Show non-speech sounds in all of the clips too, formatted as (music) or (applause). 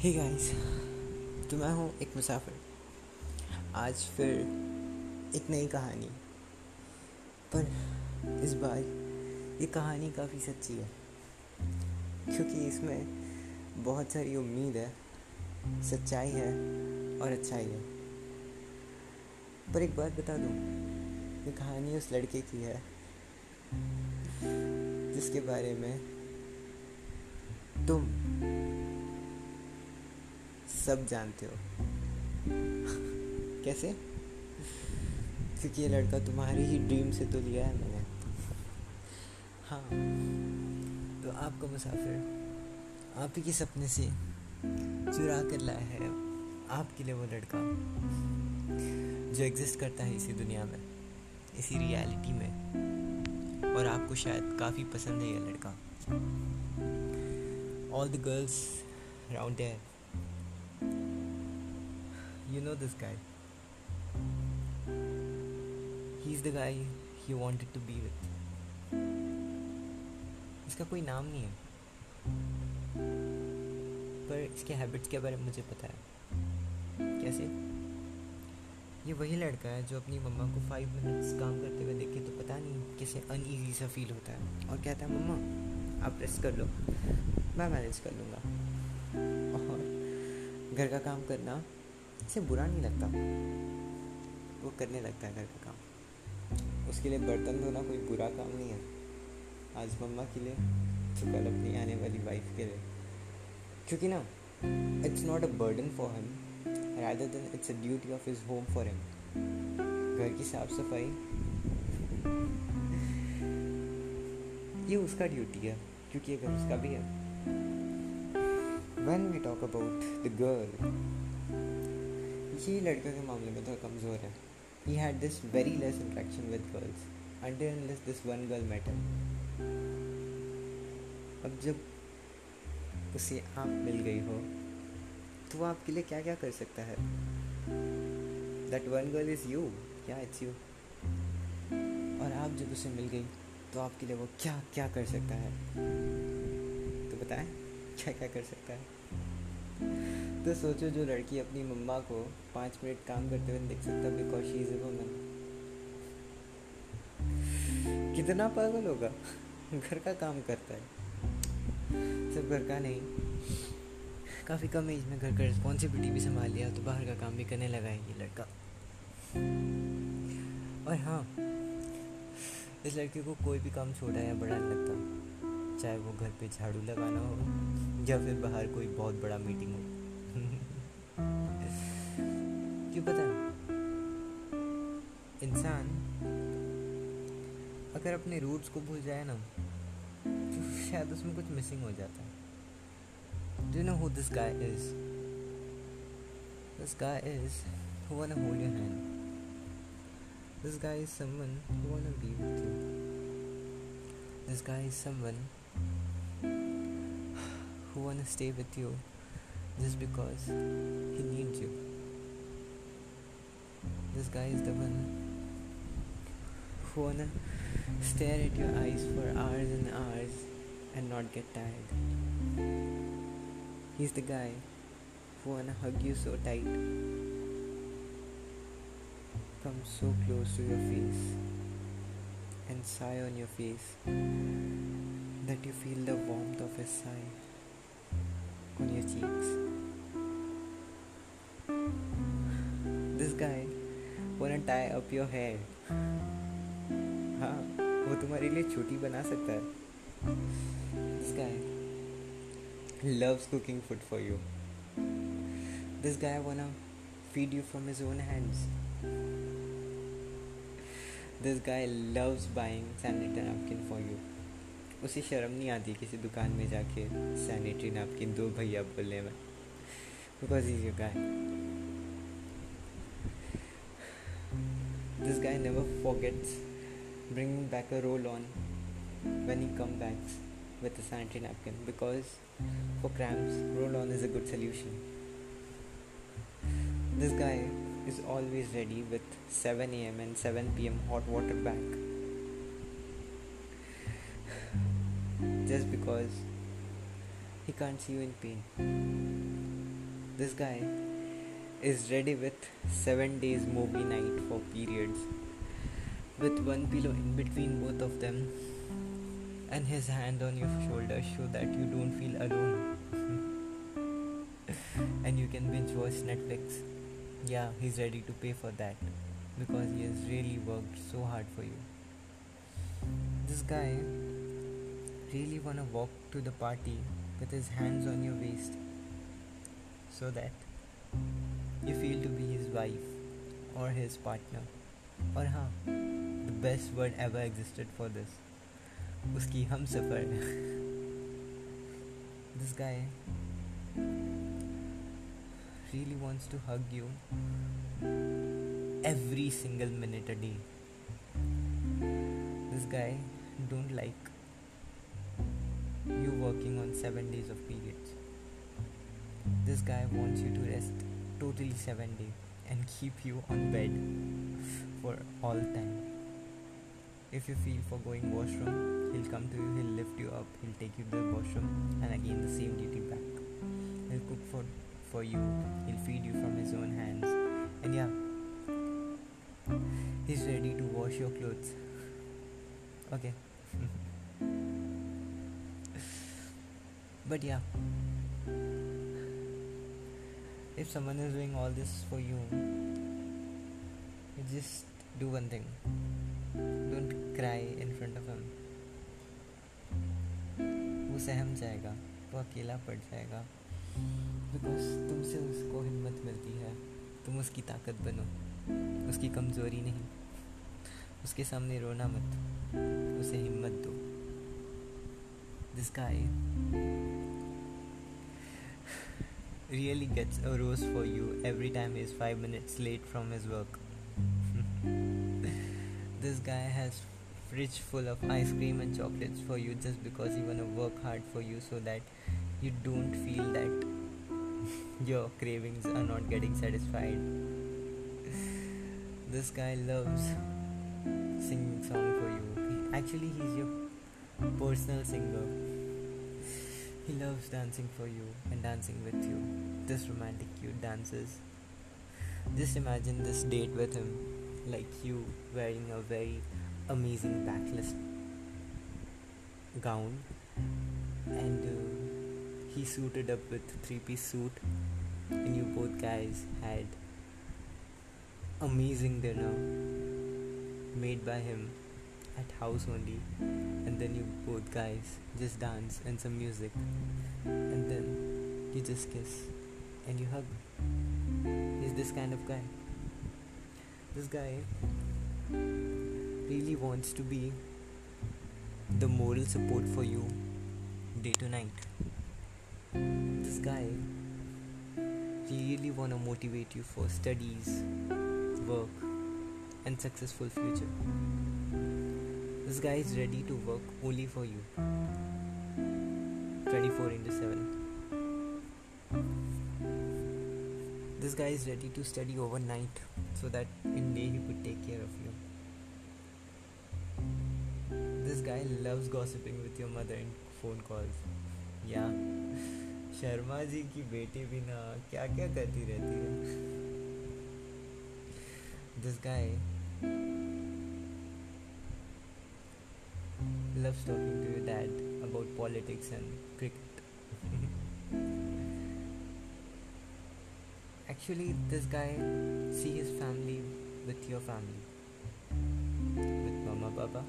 Hey guys तो मैं हूँ एक मुसाफिर। आज फिर एक नई कहानी। पर इस बार ये कहानी काफ़ी सच्ची है, क्योंकि इसमें बहुत सारी उम्मीद है, सच्चाई है और अच्छाई है। पर एक बात बता दूँ, ये कहानी उस लड़के की है, जिसके बारे में तुम सब जानते हो। कैसे? क्योंकि ये लड़का तुम्हारी ही ड्रीम से तो लिया है मैंने। हाँ तो आपका मुसाफिर, आप ही के सपने से चुरा कर लाया है आपके लिए वो लड़का, जो एग्जिस्ट करता है इसी दुनिया में, इसी रियलिटी में। और आपको शायद काफ़ी पसंद है ये लड़का। All the girls round there You know this guy. He's the guy you wanted to be with. इसका कोई नाम नहीं है। पर इसके हैबिट्स के बारे में मुझे पता है। कैसे? ये वही लड़का है जो अपनी मम्मा को फाइव मिनट्स काम करते हुए देखे तो पता नहीं कैसे अनईजी सा फील होता है। और कहता है, मम्मा, आप रेस्ट कर लो। मैं मैनेज कर लूँगा। और घर का काम करना इसे बुरा नहीं लगता। वो करने लगता है घर का काम। उसके लिए बर्तन धोना कोई बुरा काम नहीं है। आज मम्मा के लिए तो कल अपनी आने वाली वाइफ के लिए। क्योंकि ना it's not a burden for him rather than it's a duty of his home for him घर की साफ़ सफ़ाई। ये उसका ड्यूटी है, क्योंकि ये घर उसका भी है। When we talk about the girl ये लड़के के मामले में थोड़ा कमज़ोर है। He had this very less interaction with girls unless this one girl met अब जब उसे आप मिल गई हो तो वो आपके लिए क्या क्या कर सकता है? That one girl is you क्या इट्स यू और आप जब उसे मिल गई तो आपके लिए वो क्या क्या कर सकता है? तो बताएँ क्या क्या कर सकता है? तो सोचो जो लड़की अपनी मम्मा को पाँच मिनट काम करते हुए देख सकता बिकॉज़ शी इज़ वुमन कितना पागल होगा? घर का काम करता है। सिर्फ़ घर का नहीं। काफ़ी कम एज में घर का रिस्पॉन्सिबिलिटी भी संभाल लिया तो बाहर का काम भी करने लगा है ये लड़का। और हाँ इस लड़के को कोई भी काम छोटा या बड़ा नहीं लगता। चाहे वो घर पे झाड़ू लगाना हो, या फिर बाहर कोई बहुत बड़ा मीटिंग हो। क्यों पता? है इंसान अगर अपने रूट्स को भूल जाए ना तो शायद उसमें कुछ मिसिंग हो जाता है। Do know who this guy is this guy is who want hold your hand this guy is someone who want be with you this guy is someone who want stay with you just because he needs you This guy is the one who wanna stare at your eyes for hours and hours and not get tired. He's the guy who wanna hug you so tight, come so close to your face, and sigh on your face that you feel the warmth of his sigh on your cheeks. This guy opponent tie up your hand हाँ वो तुम्हारे लिए छोटी बना सकता है। इसका है loves cooking food for you this guy want feed you from his own hands this guy loves buying sanitary napkin for you उसे शर्म नहीं आती किसी दुकान में जाके सैनिटरी नैपकिन दो भैया बोलने में। Because is you guy This guy never forgets bringing back a roll on when he comes back with a sanitary napkin because for cramps, roll on is a good solution. This guy is always ready with 7 am and 7 pm hot water back (sighs) just because he can't see you in pain. this guy is ready with 7 days movie night for periods with one pillow in between both of them and his hand on your shoulder so that you don't feel alone (laughs) and you can binge watch Netflix. Yeah, he's ready to pay for that because he has really worked so hard for you. This guy really wanna walk to the party with his hands on your waist so that you feel to be his wife or his partner or हाँ the best word ever existed for this उसकी हम सफ़र (laughs) this guy really wants to hug you every single minute a day this guy don't like you working on 7 days of periods this guy wants you to rest totally 7 days and keep you on bed for all time. If you feel for going washroom he'll come to you he'll lift you up he'll take you to the washroom and again the same duty back. He'll cook for for you he'll feed you from his own hands. And yeah he's ready to wash your clothes. Okay. (laughs) But yeah if someone is doing all this for you you just do one thing. Don't cry in front of him. वो सहम जाएगा, वो अकेला पड़ जाएगा। Because तुमसे उसको हिम्मत मिलती है, तुम उसकी ताकत बनो, उसकी कमज़ोरी नहीं। उसके सामने रोना मत, उसे हिम्मत दो। This guy really gets a rose for you every time he's 5 minutes late from his work. (laughs) This guy has fridge full of ice cream and chocolates for you just because he wanna work hard for you so that you don't feel that (laughs) your cravings are not getting satisfied. This guy loves singing song for you. He, actually he's your personal singer he loves dancing for you and dancing with you. This romantic cute dances. Just imagine this date with him like you wearing a very amazing backless gown and uh, he suited up with three piece suit and you both guys had amazing dinner made by him at house only. And then you both guys just dance and some music. And then you just kiss and you hug. He's this kind of guy. This guy really wants to be the moral support for you day to night. This guy really want to motivate you for studies work and successful future this guy is ready to work only for you 24 into 7 this guy is ready to study overnight so that in day he could take care of you. This guy loves gossiping with your mother in phone calls. Yeah. (laughs) Sharma ji की बेटी भी ना क्या क्या करती रहती है this guy loves talking to your dad about politics and cricket. Actually, this guy see his family with your family, with mama, papa.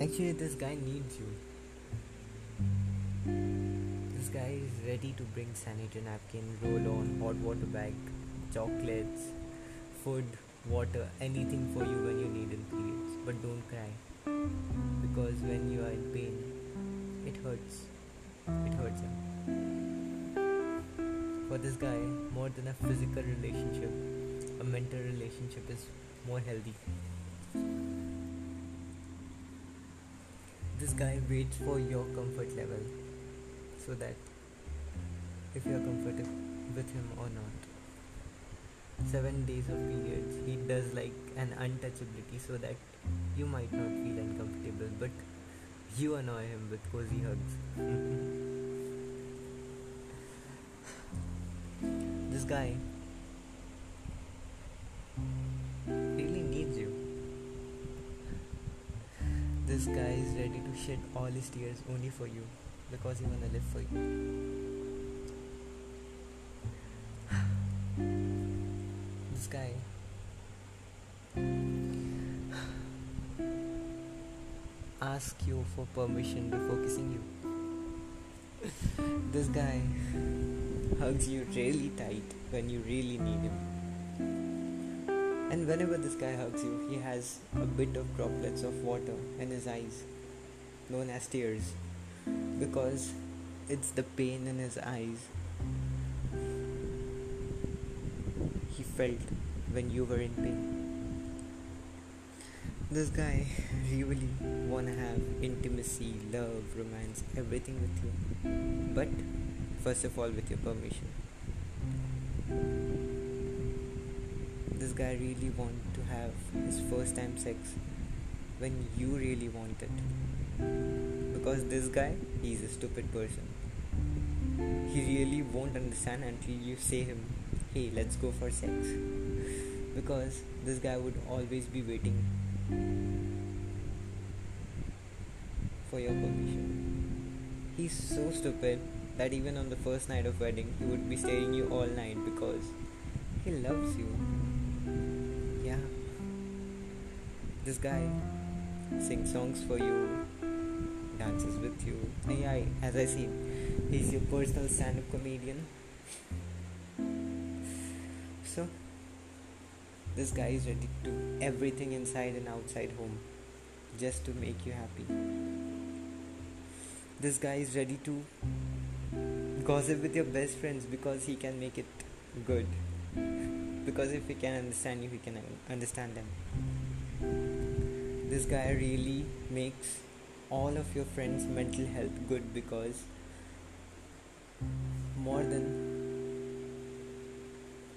Actually, this guy needs you. This guy is ready to bring sanitary napkin, roll on, hot water bag, chocolates, food, water, anything for you when you need in periods. But don't cry because when you are in pain, it hurts. It hurts him. For this guy, more than a physical relationship, a mental relationship is more healthy. This guy waits for your comfort level so that if you are comfortable with him or not seven days of periods he does like an untouchability so that you might not feel uncomfortable but you annoy him with cozy hugs. (laughs) This guy really needs you. This guy is ready to shed all his tears only for you because he wanna live for you. Ask you for permission before kissing you. this guy hugs you really tight when you really need him. And whenever this guy hugs you, he has a bit of droplets of water in his eyes, known as tears, because it's the pain in his eyes he felt when you were in pain. This guy really wanna have intimacy, love, romance, everything with you. But first of all with your permission. This guy really want to have his first time sex when you really want it. Because this guy, he's a stupid person. He really won't understand until you say him, hey, let's go for sex. (laughs) Because this guy would always be waiting for your permission. He's so stupid that even on the first night of wedding, he would be staring you all night because he loves you. Yeah. This guy sings songs for you, dances with you. And yeah, as I see, he's your personal stand-up comedian. So, this guy is ready to do everything inside and outside home just to make you happy. This guy is ready to gossip with your best friends because he can make it good. (laughs) Because if he can understand you, he can understand them. This guy really makes all of your friends' mental health good because more than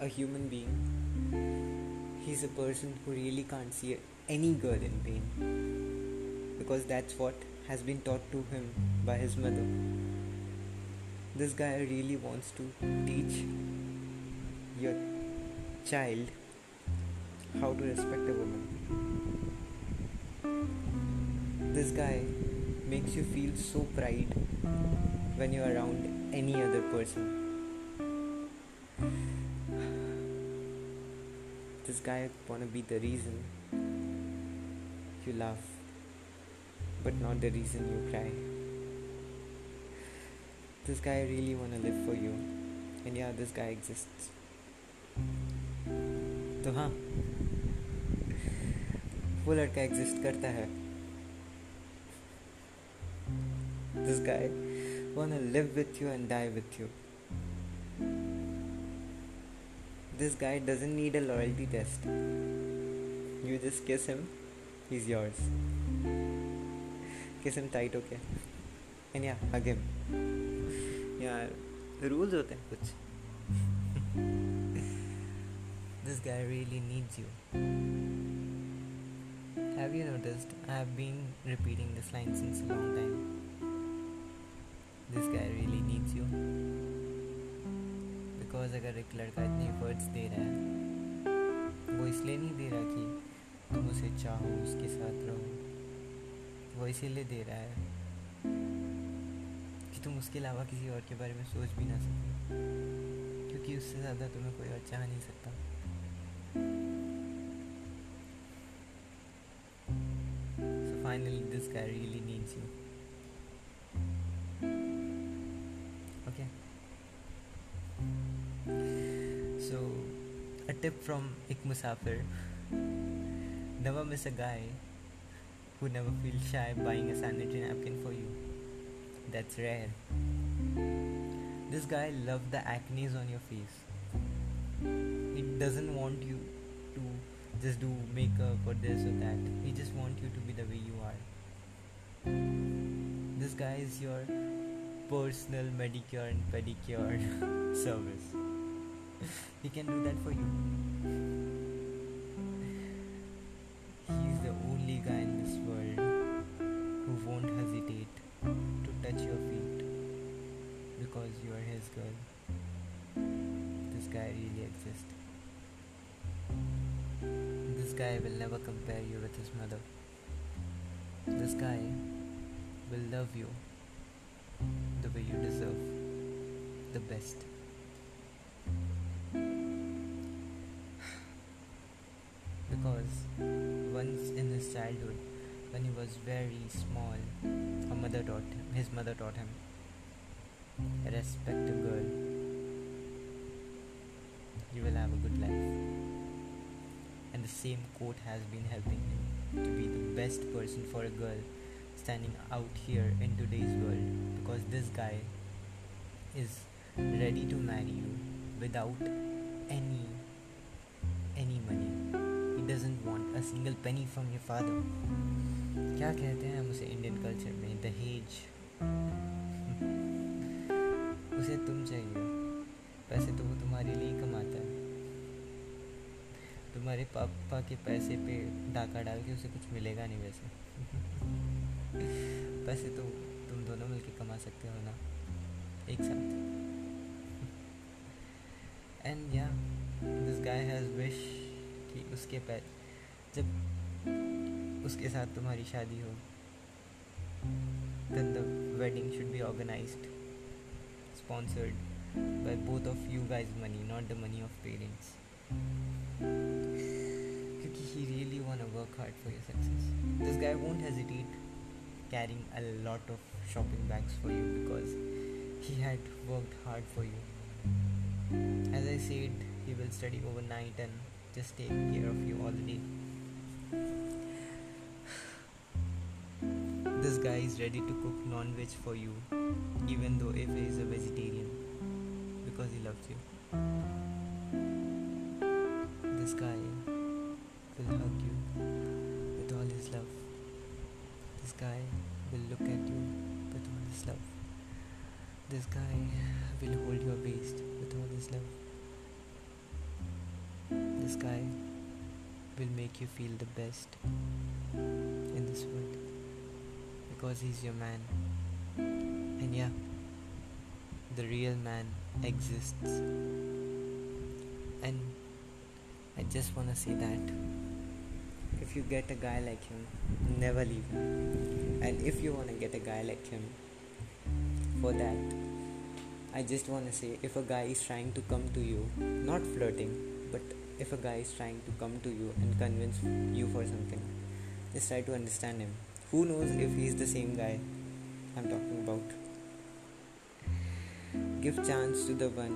a human being, he's a person who really can't see any girl in pain because that's what has been taught to him by his mother. This guy really wants to teach your child how to respect a woman. This guy makes you feel so pride when you're around any other person. This guy wanna be the reason you laugh but not the reason you cry. This guy really wanna live for you, and yeah, this guy exists. तो हाँ वो लड़का exist करता है this guy wanna live with you and die with you. This guy doesn't need a loyalty test. You just kiss him, he's yours. kiss him tight okay? And yeah hug yeah rules kuch (laughs) this guy really needs you. Have you noticed? I have been repeating this line since a long time. This guy really needs you because अगर एक लड़का इतने efforts they रहा है, वो इसलिए नहीं दे रहा कि तुम उसे चाहो, उसके साथ रहो वो इसीलिए दे रहा है कि तुम उसके अलावा किसी और के बारे में सोच भी ना सको, क्योंकि उससे ज़्यादा तुम्हें कोई और चाह नहीं सकता So finally, this guy really needs you. Tip from Ik Musafir. Never miss a guy who never feels shy buying a sanitary napkin for you. That's rare. This guy loves the acne on your face. It doesn't want you to just do makeup or this or that. He just wants you to be the way you are. This guy is your personal manicure and pedicure (laughs) service he can do that for you. He's the only guy in this world who won't hesitate to touch your feet because you are his girl. This guy really exists. This guy will never compare you with his mother. This guy will love you the way you deserve the best. Childhood, when he was very small, mother taught him, his mother taught him, respect a girl. You will have a good life. And the same quote has been helping him to be the best person for a girl standing out here in today's world because this guy is ready to marry you without any doesn't want a single penny from your father. क्या कहते हैं हम उसे Indian culture में? दहेज (laughs) उसे तुम चाहिए। पैसे तो वो तुम्हारे लिए कमाता है। तुम्हारे पापा के पैसे पे डाका डाल के उसे कुछ मिलेगा नहीं वैसे। (laughs) पैसे तो तुम दोनों मिलके कमा सकते हो ना? एक साथ। एंड या दिस गाय हैज़ विश थी उसके पैर जब उसके साथ तुम्हारी शादी हो then the wedding should be organise sponsored by both of you guys money not the money of parents क्योंकि he really want a work hard for your success this guy won't hesitate carrying a lot of shopping bags for you because he had work hard for you as I said he will study over night and just take care of you all the day. This guy is ready to cook non-veg for you even though if he is a vegetarian because he loves you. This guy will hug you with all his love. This guy will look at you with all his love. This guy will hold your waist with all his love this guy will make you feel the best in this world because he's your man. And yeah, the real man exists. And I just want to say that if you get a guy like him, never leave him. And if you want to get a guy like him, for that, I just want to say if a guy is trying to come to you, not flirting, but if a guy is trying to come to you and convince you for something, just try to understand him who knows if he's the same guy I'm talking about. Give chance to the one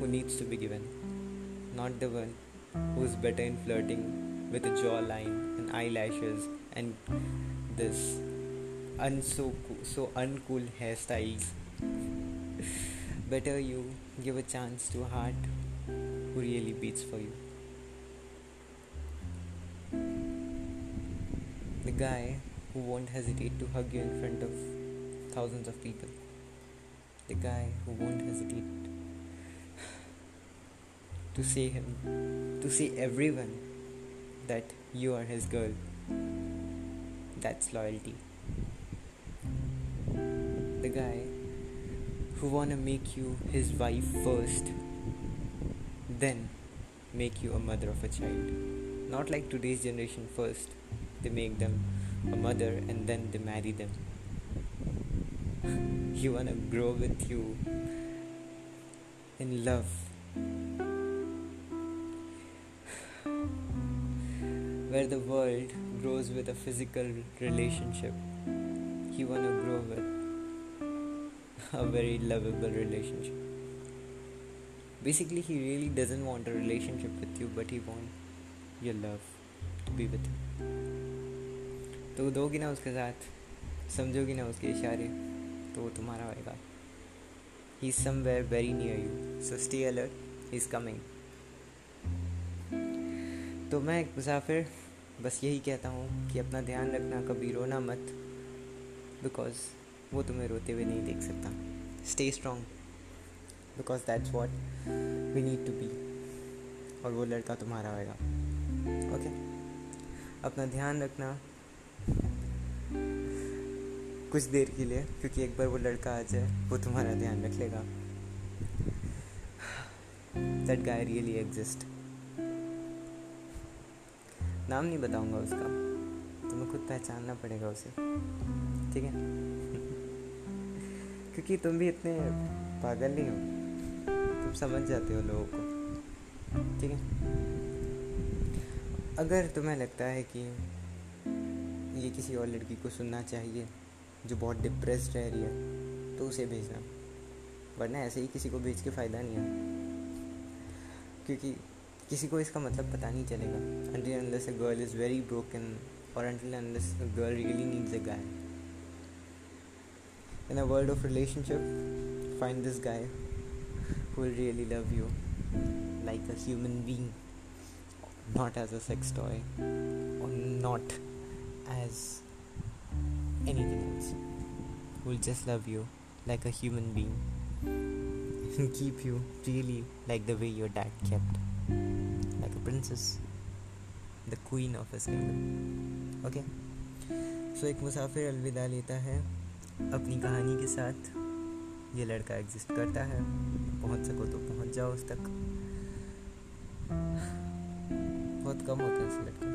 who needs to be given, not the one who's better in flirting with a jawline and eyelashes and this unso so uncool hairstyles. Better you give a chance to a heart who really beats for you. The guy who won't hesitate to hug you in front of thousands of people. The guy who won't hesitate to say him, to say everyone that you are his girl. That's loyalty. The guy who wanna make you his wife first, then make you a mother of a child. Not like today's generation first they make them a mother and then they marry them. Want to grow with you in love. Where the world grows with a physical relationship, want to grow with a very lovable relationship. Basically, he really doesn't want a relationship with you, but he wants your love to be with him. तो दोगी ना उसके साथ समझोगी ना उसके इशारे तो वो तुम्हारा होएगा he somewhere very near you so stay alert he is coming तो मैं एक मुसाफिर बस यही कहता हूँ कि अपना ध्यान रखना कभी रोना मत बिकॉज़ वो तुम्हें रोते हुए नहीं देख सकता। Stay strong because that's what we need to be और वो लड़का तुम्हारा होएगा। Okay okay? अपना ध्यान रखना कुछ देर के लिए, क्योंकि एक बार वो लड़का आ जाए, वो तुम्हारा ध्यान रख लेगा। दैट गाय रियली एग्जिस्ट नाम नहीं बताऊँगा उसका। तुम्हें खुद पहचानना पड़ेगा उसे। ठीक है? क्योंकि तुम भी इतने पागल नहीं हो। तुम समझ जाते हो लोगों को। ठीक है? अगर तुम्हें लगता है कि ये किसी और लड़की को सुनना चाहिए, जो बहुत डिप्रेस रह रही है तो उसे भेजना। वरना ऐसे ही किसी को भेज के फ़ायदा नहीं है। क्योंकि किसी को इसका मतलब पता नहीं चलेगा। Until unless a girl is very broken, or until unless a girl really needs a guy in a world of relationship find this guy who will really love you like a human being not as a sex toy or not as anything else who will just love you like a human being (laughs) and keep you really like the way your dad kept like a princess, the queen of his kingdom. Okay? So so, एक मुसाफिर अलविदा लेता है अपनी कहानी के साथ ये लड़का एग्जिस्ट करता है। पहुँच सको तो पहुँच जाओ उस तक। बहुत कम होते हैं ऐसे लड़के।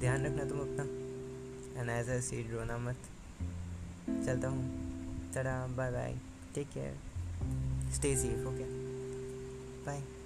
ध्यान रखना तुम अपना। एंड एज आई सी रोना मत। चलता हूँ। चला bye bye take care stay safe okay Bye.